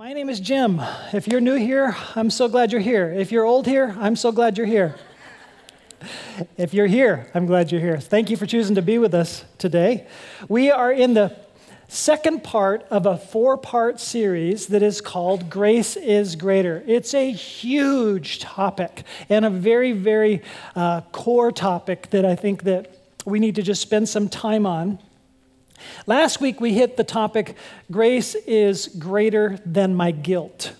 My name is Jim. If you're new here, I'm so glad you're here. If you're old here, I'm so glad you're here. If you're here, I'm glad you're here. Thank you for choosing to be with us today. We are in the second part of a four part series that is called Grace is Greater. It's a huge topic and a very, very uh, core topic that I think that we need to just spend some time on. Last week we hit the topic grace is greater than my guilt.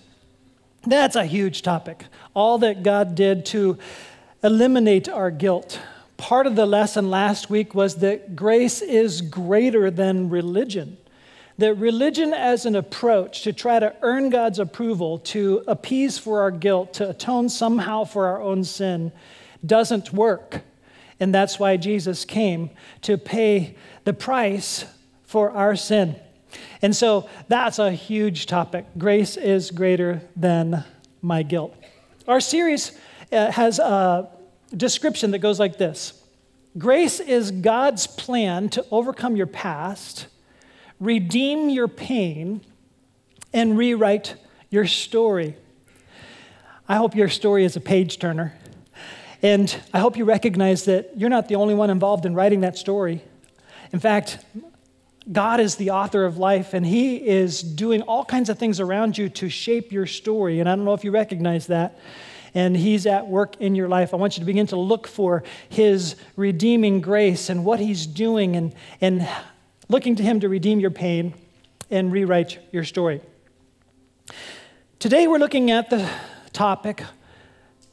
That's a huge topic. All that God did to eliminate our guilt. Part of the lesson last week was that grace is greater than religion. That religion, as an approach to try to earn God's approval, to appease for our guilt, to atone somehow for our own sin, doesn't work. And that's why Jesus came to pay the price for our sin. And so that's a huge topic. Grace is greater than my guilt. Our series uh, has a description that goes like this Grace is God's plan to overcome your past, redeem your pain, and rewrite your story. I hope your story is a page turner. And I hope you recognize that you're not the only one involved in writing that story. In fact, God is the author of life, and He is doing all kinds of things around you to shape your story. And I don't know if you recognize that. And He's at work in your life. I want you to begin to look for His redeeming grace and what He's doing, and, and looking to Him to redeem your pain and rewrite your story. Today, we're looking at the topic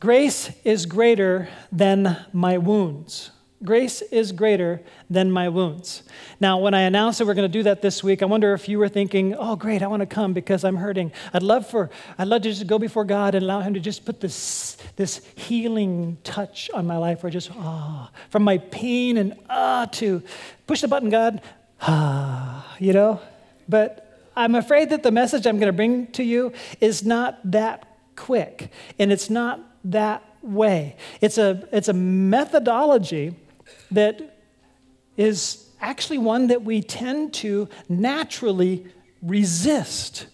Grace is greater than my wounds. Grace is greater than my wounds. Now, when I announced that we're going to do that this week, I wonder if you were thinking, "Oh, great! I want to come because I'm hurting. I'd love for I'd love to just go before God and allow Him to just put this this healing touch on my life, where just ah, from my pain and ah to push the button, God, ah, you know." But I'm afraid that the message I'm going to bring to you is not that quick, and it's not that way. It's a, it's a methodology that is actually one that we tend to naturally resist.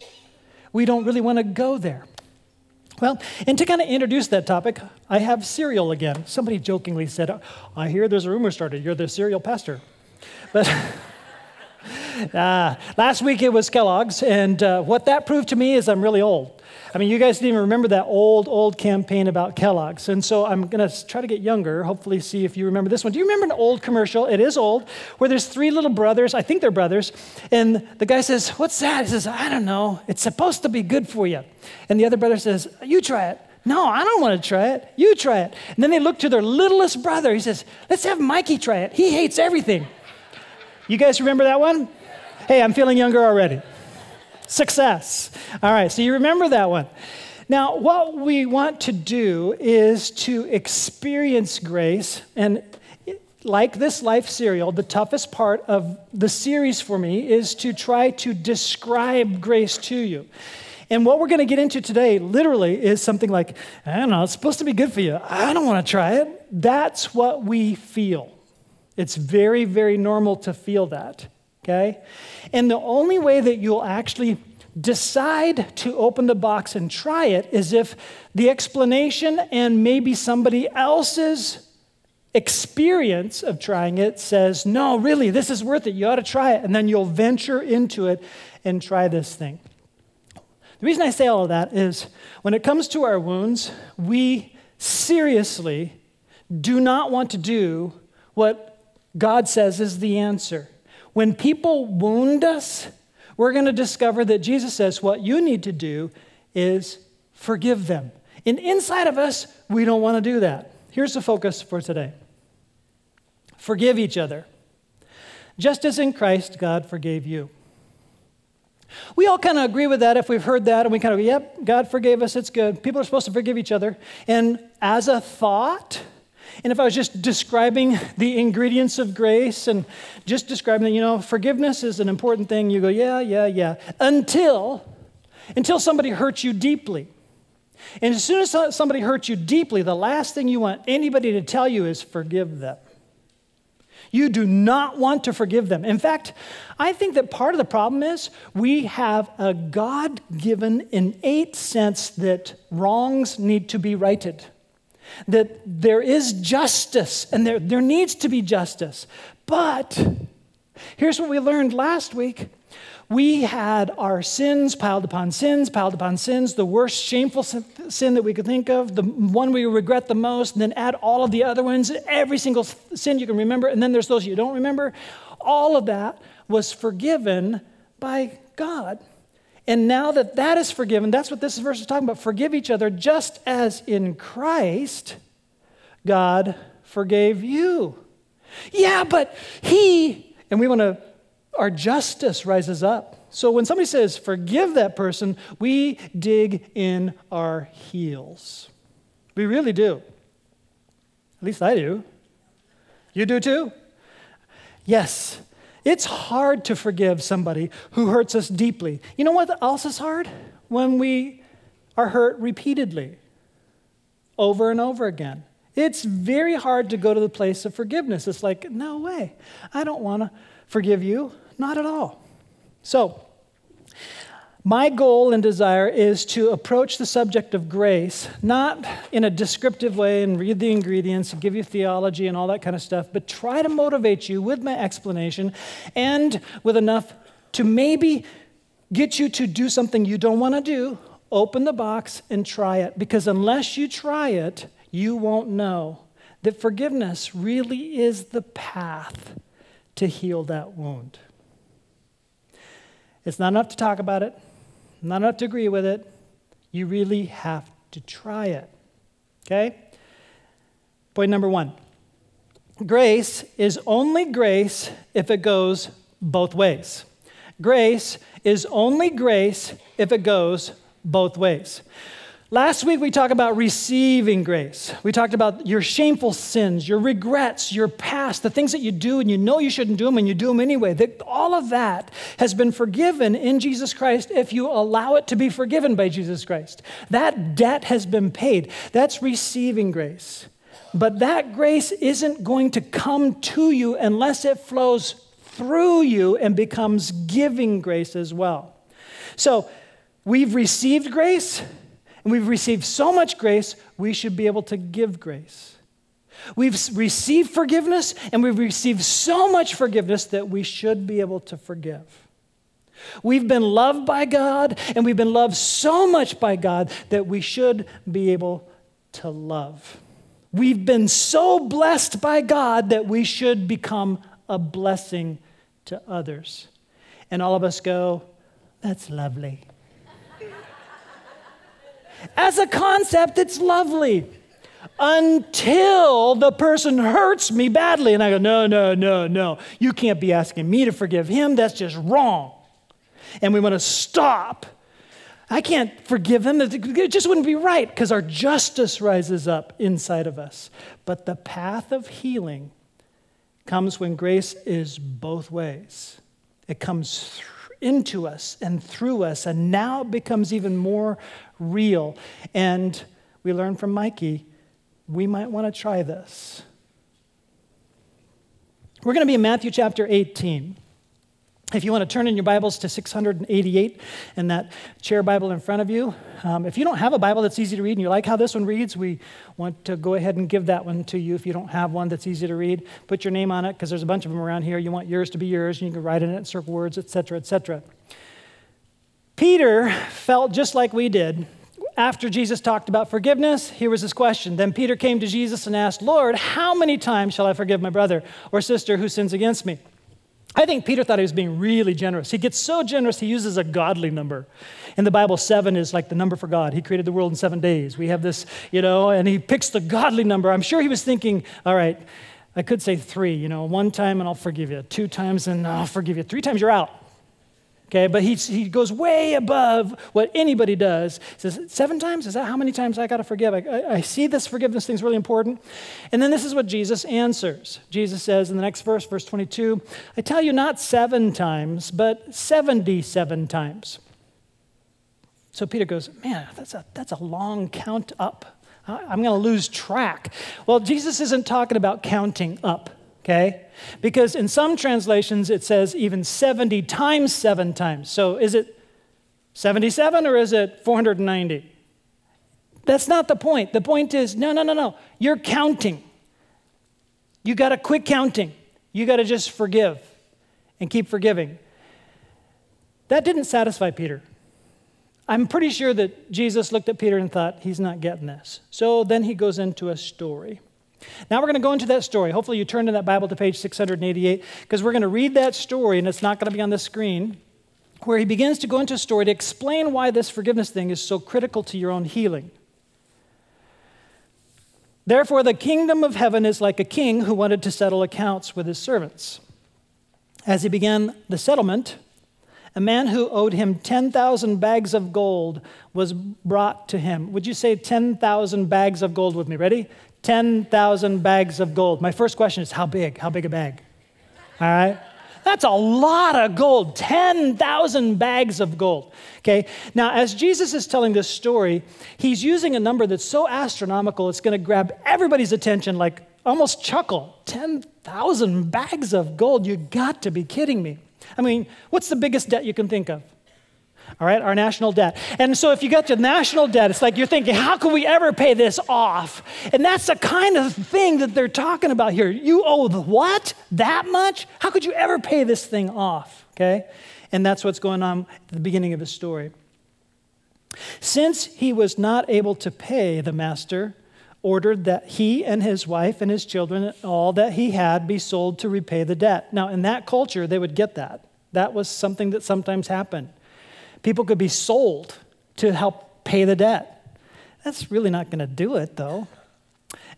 We don't really want to go there. Well, and to kind of introduce that topic, I have cereal again. Somebody jokingly said, I hear there's a rumor started, you're the cereal pastor. But uh, last week it was Kellogg's, and uh, what that proved to me is I'm really old. I mean, you guys didn't even remember that old, old campaign about Kellogg's. And so I'm going to try to get younger, hopefully, see if you remember this one. Do you remember an old commercial? It is old, where there's three little brothers. I think they're brothers. And the guy says, What's that? He says, I don't know. It's supposed to be good for you. And the other brother says, You try it. No, I don't want to try it. You try it. And then they look to their littlest brother. He says, Let's have Mikey try it. He hates everything. You guys remember that one? Hey, I'm feeling younger already. Success. All right, so you remember that one. Now, what we want to do is to experience grace. And like this Life cereal, the toughest part of the series for me is to try to describe grace to you. And what we're going to get into today, literally, is something like, I don't know, it's supposed to be good for you. I don't want to try it. That's what we feel. It's very, very normal to feel that okay? And the only way that you'll actually decide to open the box and try it is if the explanation and maybe somebody else's experience of trying it says, no, really, this is worth it. You ought to try it. And then you'll venture into it and try this thing. The reason I say all of that is when it comes to our wounds, we seriously do not want to do what God says is the answer. When people wound us, we're going to discover that Jesus says what you need to do is forgive them. And inside of us, we don't want to do that. Here's the focus for today forgive each other, just as in Christ God forgave you. We all kind of agree with that if we've heard that and we kind of go, yep, God forgave us, it's good. People are supposed to forgive each other. And as a thought, and if I was just describing the ingredients of grace and just describing that, you know, forgiveness is an important thing, you go, yeah, yeah, yeah, until, until somebody hurts you deeply. And as soon as somebody hurts you deeply, the last thing you want anybody to tell you is forgive them. You do not want to forgive them. In fact, I think that part of the problem is we have a God given innate sense that wrongs need to be righted, that there is justice and there, there needs to be justice. But here's what we learned last week we had our sins piled upon sins, piled upon sins, the worst shameful sin that we could think of, the one we regret the most, and then add all of the other ones, every single sin you can remember, and then there's those you don't remember. All of that was forgiven by God. And now that that is forgiven, that's what this verse is talking about. Forgive each other just as in Christ God forgave you. Yeah, but He, and we want to our justice rises up. So when somebody says, forgive that person, we dig in our heels. We really do. At least I do. You do too? Yes. It's hard to forgive somebody who hurts us deeply. You know what else is hard? When we are hurt repeatedly, over and over again. It's very hard to go to the place of forgiveness. It's like, no way. I don't want to forgive you. Not at all. So, my goal and desire is to approach the subject of grace not in a descriptive way and read the ingredients and give you theology and all that kind of stuff, but try to motivate you with my explanation and with enough to maybe get you to do something you don't want to do. Open the box and try it because unless you try it, you won't know that forgiveness really is the path to heal that wound. It's not enough to talk about it, not enough to agree with it. You really have to try it. Okay? Point number one grace is only grace if it goes both ways. Grace is only grace if it goes both ways. Last week we talked about receiving grace. We talked about your shameful sins, your regrets, your past, the things that you do and you know you shouldn't do them and you do them anyway. That all of that has been forgiven in Jesus Christ if you allow it to be forgiven by Jesus Christ. That debt has been paid. That's receiving grace. But that grace isn't going to come to you unless it flows through you and becomes giving grace as well. So, we've received grace and we've received so much grace, we should be able to give grace. We've received forgiveness, and we've received so much forgiveness that we should be able to forgive. We've been loved by God, and we've been loved so much by God that we should be able to love. We've been so blessed by God that we should become a blessing to others. And all of us go, that's lovely. As a concept, it's lovely until the person hurts me badly. And I go, no, no, no, no. You can't be asking me to forgive him. That's just wrong. And we want to stop. I can't forgive him. It just wouldn't be right because our justice rises up inside of us. But the path of healing comes when grace is both ways. It comes into us and through us, and now it becomes even more real. And we learn from Mikey, we might want to try this. We're going to be in Matthew chapter 18. If you want to turn in your Bibles to 688 and that chair Bible in front of you, um, if you don't have a Bible that's easy to read and you like how this one reads, we want to go ahead and give that one to you. If you don't have one that's easy to read, put your name on it because there's a bunch of them around here. You want yours to be yours, and you can write in it, circle words, etc., etc. Peter felt just like we did. After Jesus talked about forgiveness, here was his question. Then Peter came to Jesus and asked, Lord, how many times shall I forgive my brother or sister who sins against me? I think Peter thought he was being really generous. He gets so generous, he uses a godly number. In the Bible, seven is like the number for God. He created the world in seven days. We have this, you know, and he picks the godly number. I'm sure he was thinking, all right, I could say three, you know, one time and I'll forgive you, two times and I'll forgive you, three times you're out. Okay, but he, he goes way above what anybody does. He says, Seven times? Is that how many times I got to forgive? I, I, I see this forgiveness thing is really important. And then this is what Jesus answers. Jesus says in the next verse, verse 22, I tell you not seven times, but 77 times. So Peter goes, Man, that's a, that's a long count up. I'm going to lose track. Well, Jesus isn't talking about counting up okay? Because in some translations it says even 70 times seven times. So is it 77 or is it 490? That's not the point. The point is no, no, no, no. You're counting. You got to quit counting. You got to just forgive and keep forgiving. That didn't satisfy Peter. I'm pretty sure that Jesus looked at Peter and thought, he's not getting this. So then he goes into a story. Now we're going to go into that story. Hopefully, you turn in that Bible to page 688 because we're going to read that story and it's not going to be on the screen where he begins to go into a story to explain why this forgiveness thing is so critical to your own healing. Therefore, the kingdom of heaven is like a king who wanted to settle accounts with his servants. As he began the settlement, a man who owed him 10,000 bags of gold was brought to him. Would you say 10,000 bags of gold with me? Ready? 10,000 bags of gold. My first question is how big? How big a bag? All right? That's a lot of gold, 10,000 bags of gold. Okay, now as Jesus is telling this story, he's using a number that's so astronomical, it's going to grab everybody's attention, like almost chuckle. 10,000 bags of gold, you got to be kidding me. I mean, what's the biggest debt you can think of? All right, our national debt. And so if you get to national debt, it's like you're thinking, how can we ever pay this off? And that's the kind of thing that they're talking about here. You owe the what? That much? How could you ever pay this thing off? Okay? And that's what's going on at the beginning of the story. Since he was not able to pay, the master ordered that he and his wife and his children and all that he had be sold to repay the debt. Now, in that culture, they would get that. That was something that sometimes happened. People could be sold to help pay the debt. That's really not going to do it, though.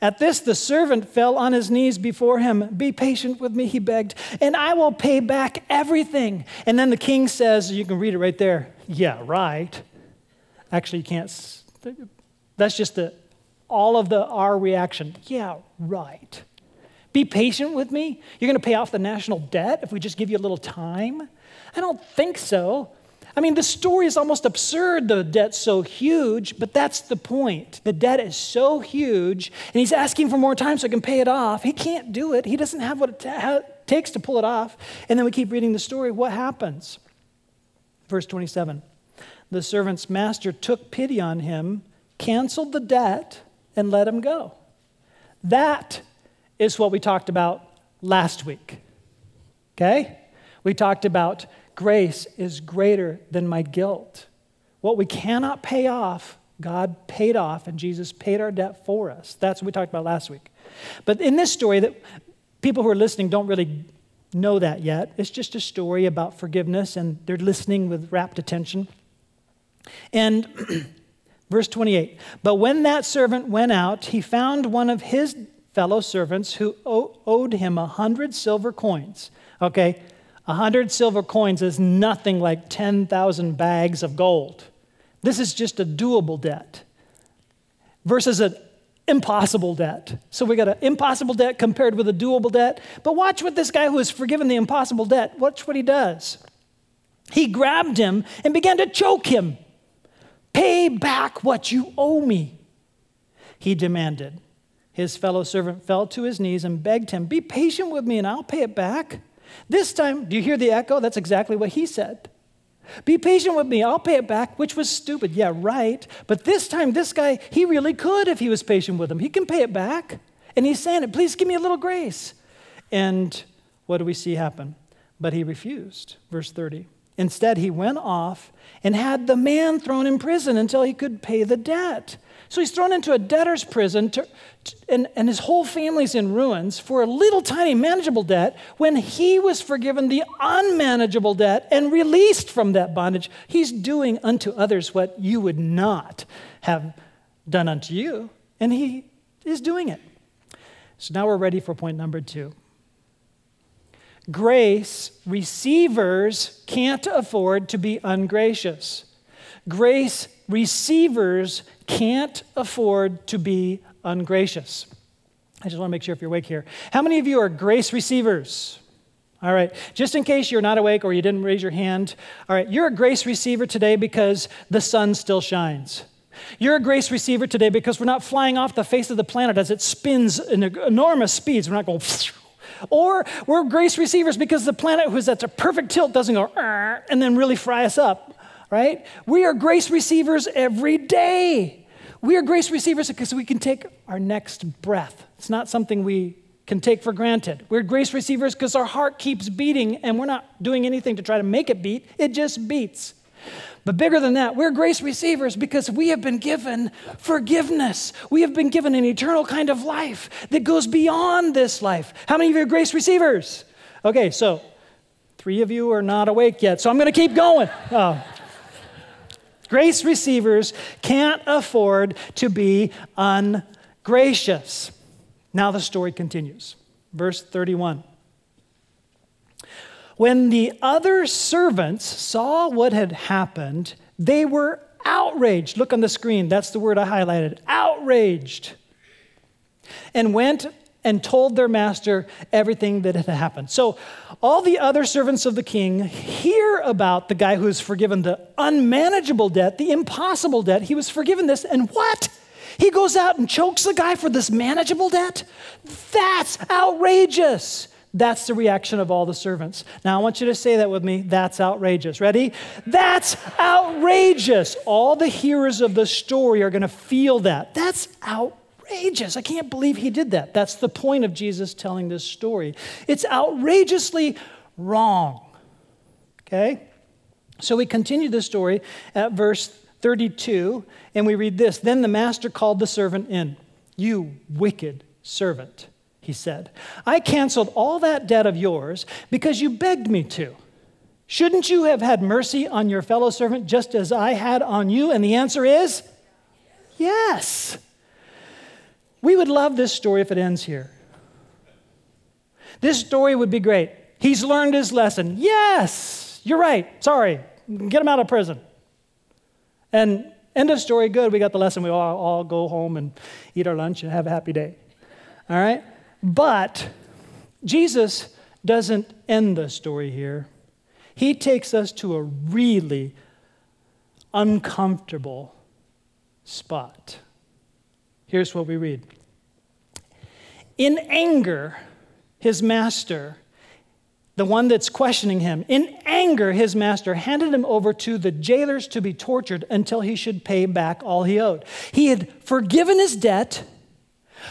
At this, the servant fell on his knees before him. Be patient with me, he begged, and I will pay back everything. And then the king says, You can read it right there. Yeah, right. Actually, you can't. That's just the, all of the our reaction. Yeah, right. Be patient with me. You're going to pay off the national debt if we just give you a little time? I don't think so. I mean, the story is almost absurd. The debt's so huge, but that's the point. The debt is so huge, and he's asking for more time so he can pay it off. He can't do it. He doesn't have what it ta- takes to pull it off. And then we keep reading the story. What happens? Verse 27 The servant's master took pity on him, canceled the debt, and let him go. That is what we talked about last week. Okay? We talked about grace is greater than my guilt. What we cannot pay off, God paid off, and Jesus paid our debt for us. That's what we talked about last week. But in this story, that people who are listening don't really know that yet. It's just a story about forgiveness, and they're listening with rapt attention. And verse 28 But when that servant went out, he found one of his fellow servants who owed him a hundred silver coins. Okay, a hundred silver coins is nothing like 10,000 bags of gold. This is just a doable debt versus an impossible debt. So we got an impossible debt compared with a doable debt. But watch what this guy who has forgiven the impossible debt, watch what he does. He grabbed him and began to choke him. Pay back what you owe me, he demanded. His fellow servant fell to his knees and begged him, Be patient with me and I'll pay it back. This time, do you hear the echo? That's exactly what he said. Be patient with me, I'll pay it back, which was stupid. Yeah, right. But this time, this guy, he really could if he was patient with him. He can pay it back. And he's saying it, please give me a little grace. And what do we see happen? But he refused. Verse 30. Instead, he went off and had the man thrown in prison until he could pay the debt. So he's thrown into a debtor's prison, to, and, and his whole family's in ruins for a little tiny manageable debt when he was forgiven the unmanageable debt and released from that bondage. He's doing unto others what you would not have done unto you, and he is doing it. So now we're ready for point number two. Grace receivers can't afford to be ungracious. Grace receivers can't afford to be ungracious. I just want to make sure if you're awake here. How many of you are grace receivers? All right, just in case you're not awake or you didn't raise your hand, all right, you're a grace receiver today because the sun still shines. You're a grace receiver today because we're not flying off the face of the planet as it spins in enormous speeds. We're not going, Or we're grace receivers because the planet who's at a perfect tilt doesn't go and then really fry us up, right? We are grace receivers every day. We are grace receivers because we can take our next breath. It's not something we can take for granted. We're grace receivers because our heart keeps beating and we're not doing anything to try to make it beat, it just beats. But bigger than that, we're grace receivers because we have been given forgiveness. We have been given an eternal kind of life that goes beyond this life. How many of you are grace receivers? Okay, so three of you are not awake yet, so I'm going to keep going. Oh. Grace receivers can't afford to be ungracious. Now the story continues. Verse 31. When the other servants saw what had happened, they were outraged. Look on the screen, that's the word I highlighted outraged. And went and told their master everything that had happened. So, all the other servants of the king hear about the guy who has forgiven the unmanageable debt, the impossible debt. He was forgiven this, and what? He goes out and chokes the guy for this manageable debt? That's outrageous. That's the reaction of all the servants. Now, I want you to say that with me. That's outrageous. Ready? That's outrageous. All the hearers of the story are going to feel that. That's outrageous. I can't believe he did that. That's the point of Jesus telling this story. It's outrageously wrong. Okay? So we continue the story at verse 32, and we read this Then the master called the servant in. You wicked servant, he said. I canceled all that debt of yours because you begged me to. Shouldn't you have had mercy on your fellow servant just as I had on you? And the answer is yes. We would love this story if it ends here. This story would be great. He's learned his lesson. Yes, you're right. Sorry. Get him out of prison. And end of story, good. We got the lesson. We all, all go home and eat our lunch and have a happy day. All right? But Jesus doesn't end the story here. He takes us to a really uncomfortable spot. Here's what we read In anger, his master the one that's questioning him. In anger, his master handed him over to the jailers to be tortured until he should pay back all he owed. He had forgiven his debt,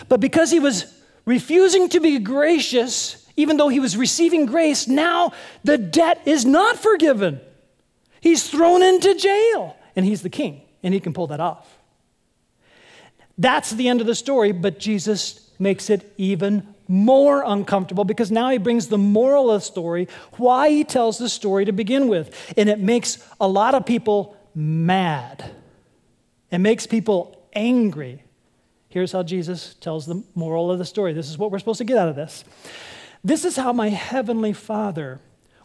but because he was refusing to be gracious, even though he was receiving grace, now the debt is not forgiven. He's thrown into jail, and he's the king, and he can pull that off. That's the end of the story, but Jesus makes it even more uncomfortable because now he brings the moral of the story, why he tells the story to begin with. And it makes a lot of people mad. It makes people angry. Here's how Jesus tells the moral of the story. This is what we're supposed to get out of this. This is how my heavenly Father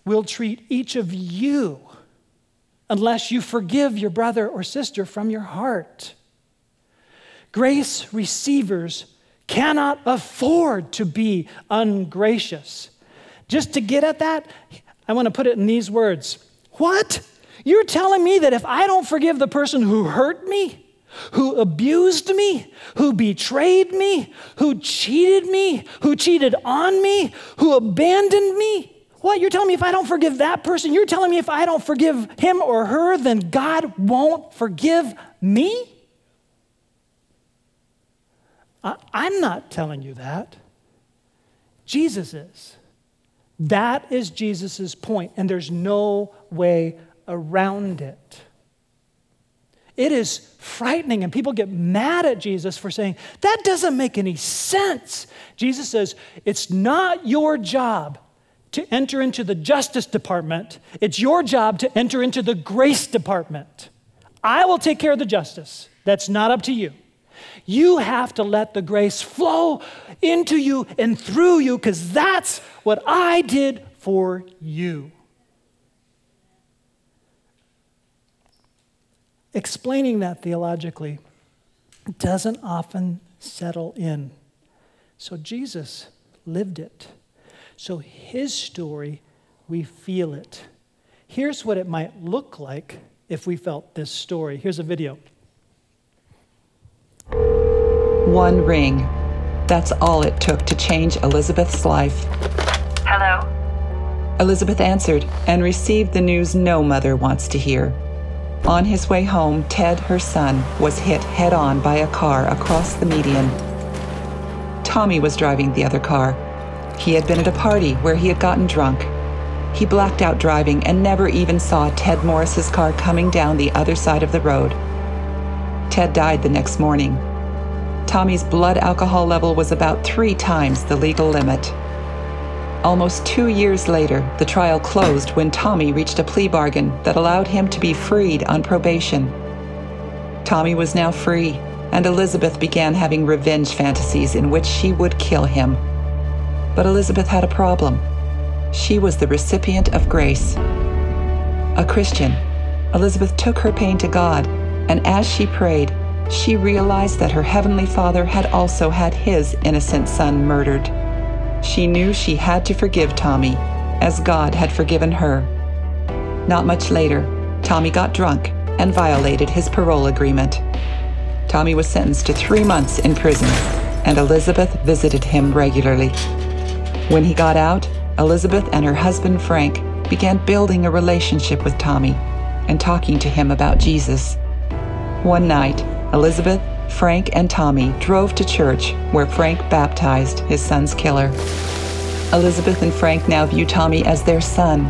will treat each of you unless you forgive your brother or sister from your heart. Grace receivers cannot afford to be ungracious. Just to get at that, I want to put it in these words What? You're telling me that if I don't forgive the person who hurt me, who abused me, who betrayed me, who cheated me, who cheated on me, who abandoned me, what? You're telling me if I don't forgive that person, you're telling me if I don't forgive him or her, then God won't forgive me? I'm not telling you that. Jesus is. That is Jesus' point, and there's no way around it. It is frightening, and people get mad at Jesus for saying, That doesn't make any sense. Jesus says, It's not your job to enter into the justice department, it's your job to enter into the grace department. I will take care of the justice. That's not up to you. You have to let the grace flow into you and through you because that's what I did for you. Explaining that theologically doesn't often settle in. So Jesus lived it. So his story, we feel it. Here's what it might look like if we felt this story. Here's a video. One Ring, That's all it took to change Elizabeth's life. Hello? Elizabeth answered and received the news no mother wants to hear. On his way home, Ted, her son, was hit head on by a car across the median. Tommy was driving the other car. He had been at a party where he had gotten drunk. He blacked out driving and never even saw Ted Morris's car coming down the other side of the road. Ted died the next morning. Tommy's blood alcohol level was about three times the legal limit. Almost two years later, the trial closed when Tommy reached a plea bargain that allowed him to be freed on probation. Tommy was now free, and Elizabeth began having revenge fantasies in which she would kill him. But Elizabeth had a problem. She was the recipient of grace. A Christian, Elizabeth took her pain to God, and as she prayed, she realized that her Heavenly Father had also had his innocent son murdered. She knew she had to forgive Tommy, as God had forgiven her. Not much later, Tommy got drunk and violated his parole agreement. Tommy was sentenced to three months in prison, and Elizabeth visited him regularly. When he got out, Elizabeth and her husband Frank began building a relationship with Tommy and talking to him about Jesus. One night, Elizabeth, Frank, and Tommy drove to church where Frank baptized his son's killer. Elizabeth and Frank now view Tommy as their son.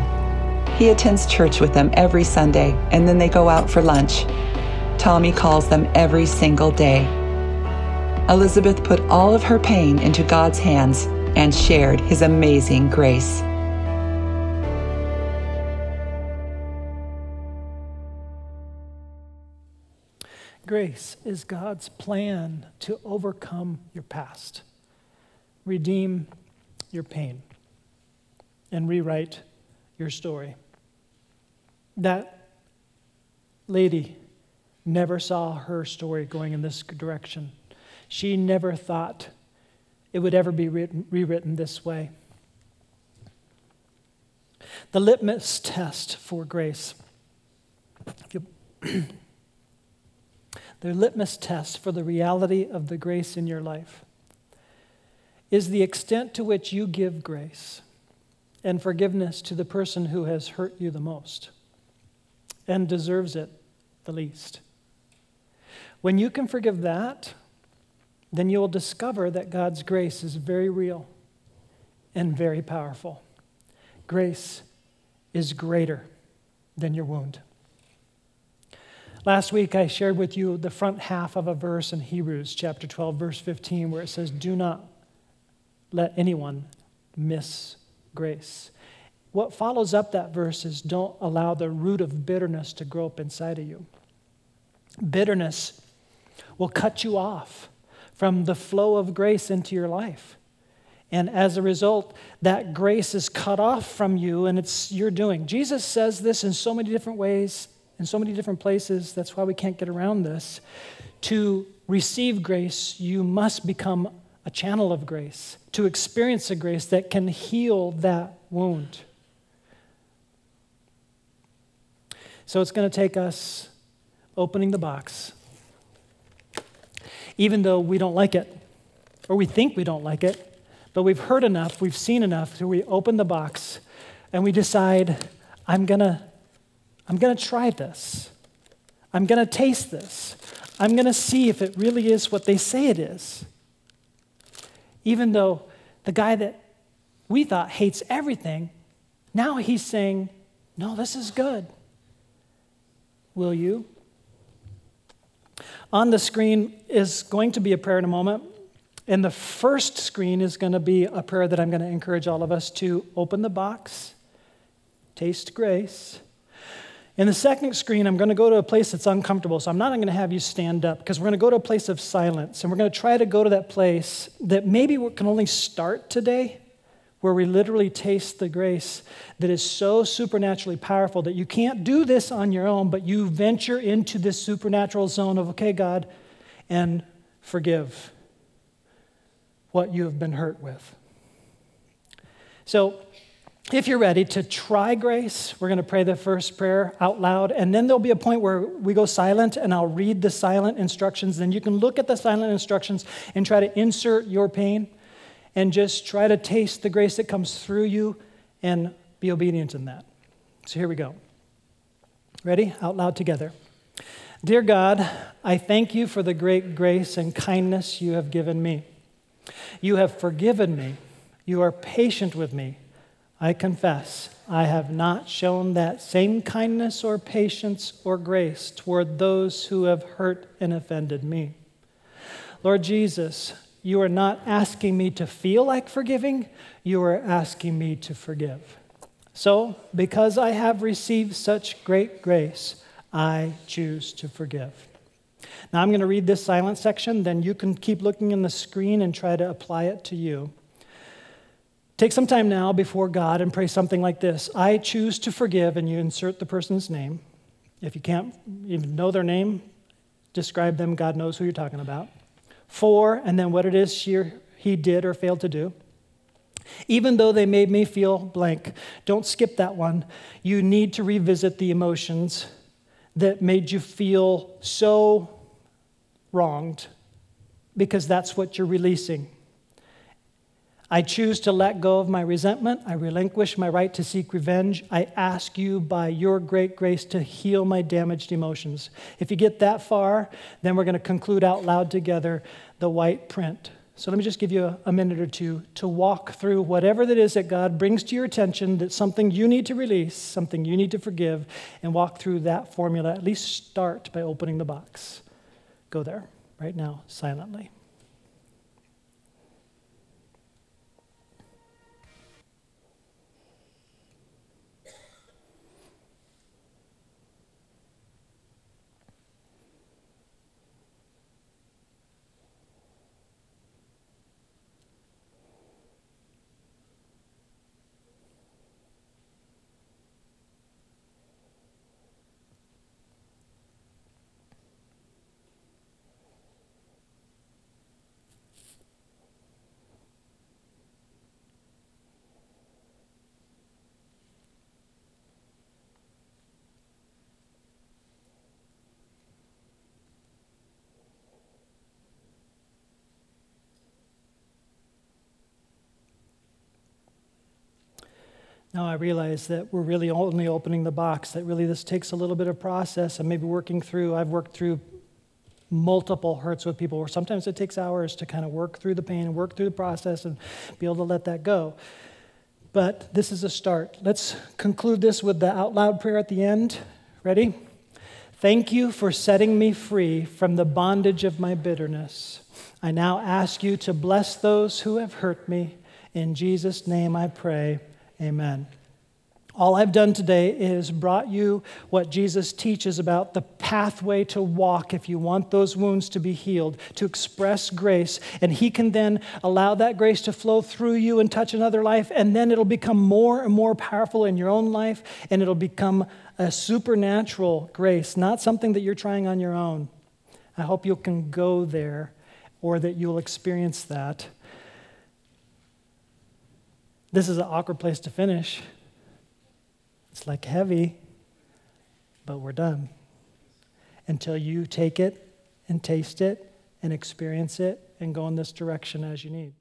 He attends church with them every Sunday, and then they go out for lunch. Tommy calls them every single day. Elizabeth put all of her pain into God's hands and shared his amazing grace. Grace is God's plan to overcome your past, redeem your pain, and rewrite your story. That lady never saw her story going in this direction. She never thought it would ever be written, rewritten this way. The litmus test for grace. the litmus test for the reality of the grace in your life is the extent to which you give grace and forgiveness to the person who has hurt you the most and deserves it the least. When you can forgive that, then you will discover that God's grace is very real and very powerful. Grace is greater than your wound. Last week, I shared with you the front half of a verse in Hebrews chapter 12, verse 15, where it says, Do not let anyone miss grace. What follows up that verse is don't allow the root of bitterness to grow up inside of you. Bitterness will cut you off from the flow of grace into your life. And as a result, that grace is cut off from you and it's your doing. Jesus says this in so many different ways, in so many different places. That's why we can't get around this. To receive grace, you must become a channel of grace, to experience a grace that can heal that wound. So it's going to take us opening the box even though we don't like it, or we think we don't like it, but we've heard enough, we've seen enough, so we open the box and we decide, I'm gonna, I'm gonna try this. I'm gonna taste this. I'm gonna see if it really is what they say it is. Even though the guy that we thought hates everything, now he's saying, No, this is good. Will you? On the screen is going to be a prayer in a moment. And the first screen is going to be a prayer that I'm going to encourage all of us to open the box, taste grace. In the second screen, I'm going to go to a place that's uncomfortable. So I'm not going to have you stand up because we're going to go to a place of silence. And we're going to try to go to that place that maybe we can only start today where we literally taste the grace that is so supernaturally powerful that you can't do this on your own, but you venture into this supernatural zone of, okay, God, and forgive what you have been hurt with. So, if you're ready to try grace, we're going to pray the first prayer out loud, and then there'll be a point where we go silent, and I'll read the silent instructions. Then you can look at the silent instructions and try to insert your pain and just try to taste the grace that comes through you and be obedient in that. So here we go. Ready? Out loud together. Dear God, I thank you for the great grace and kindness you have given me. You have forgiven me. You are patient with me. I confess I have not shown that same kindness or patience or grace toward those who have hurt and offended me. Lord Jesus, you are not asking me to feel like forgiving, you are asking me to forgive. So, because I have received such great grace, I choose to forgive. Now, I'm going to read this silent section, then you can keep looking in the screen and try to apply it to you. Take some time now before God and pray something like this I choose to forgive, and you insert the person's name. If you can't even know their name, describe them. God knows who you're talking about. For, and then what it is she or he did or failed to do. Even though they made me feel blank, don't skip that one. You need to revisit the emotions that made you feel so wronged because that's what you're releasing. I choose to let go of my resentment. I relinquish my right to seek revenge. I ask you by your great grace to heal my damaged emotions. If you get that far, then we're going to conclude out loud together the white print. So let me just give you a, a, minute or two to walk through whatever that is that God brings to your attention that's something you need to release, something you need to forgive, and walk through that formula. At least start by opening the box. Go there right now, silently. Now I realize that we're really only opening the box, that really this takes a little bit of process and maybe working through. I've worked through multiple hurts with people where sometimes it takes hours to kind of work through the pain and work through the process and be able to let that go. But this is a start. Let's conclude this with the out loud prayer at the end. Ready? Thank you for setting me free from the bondage of my bitterness. I now ask you to bless those who have hurt me. In Jesus' name I pray. Amen. All I've done today is brought you what Jesus teaches about the pathway to walk if you want those wounds to be healed, to express grace. And He can then allow that grace to flow through you and touch another life. And then it'll become more and more powerful in your own life. And it'll become a supernatural grace, not something that you're trying on your own. I hope you can go there or that you'll experience that. This is an awkward place to finish. It's like heavy, but we're done. Until you take it and taste it and experience it and go in this direction as you need.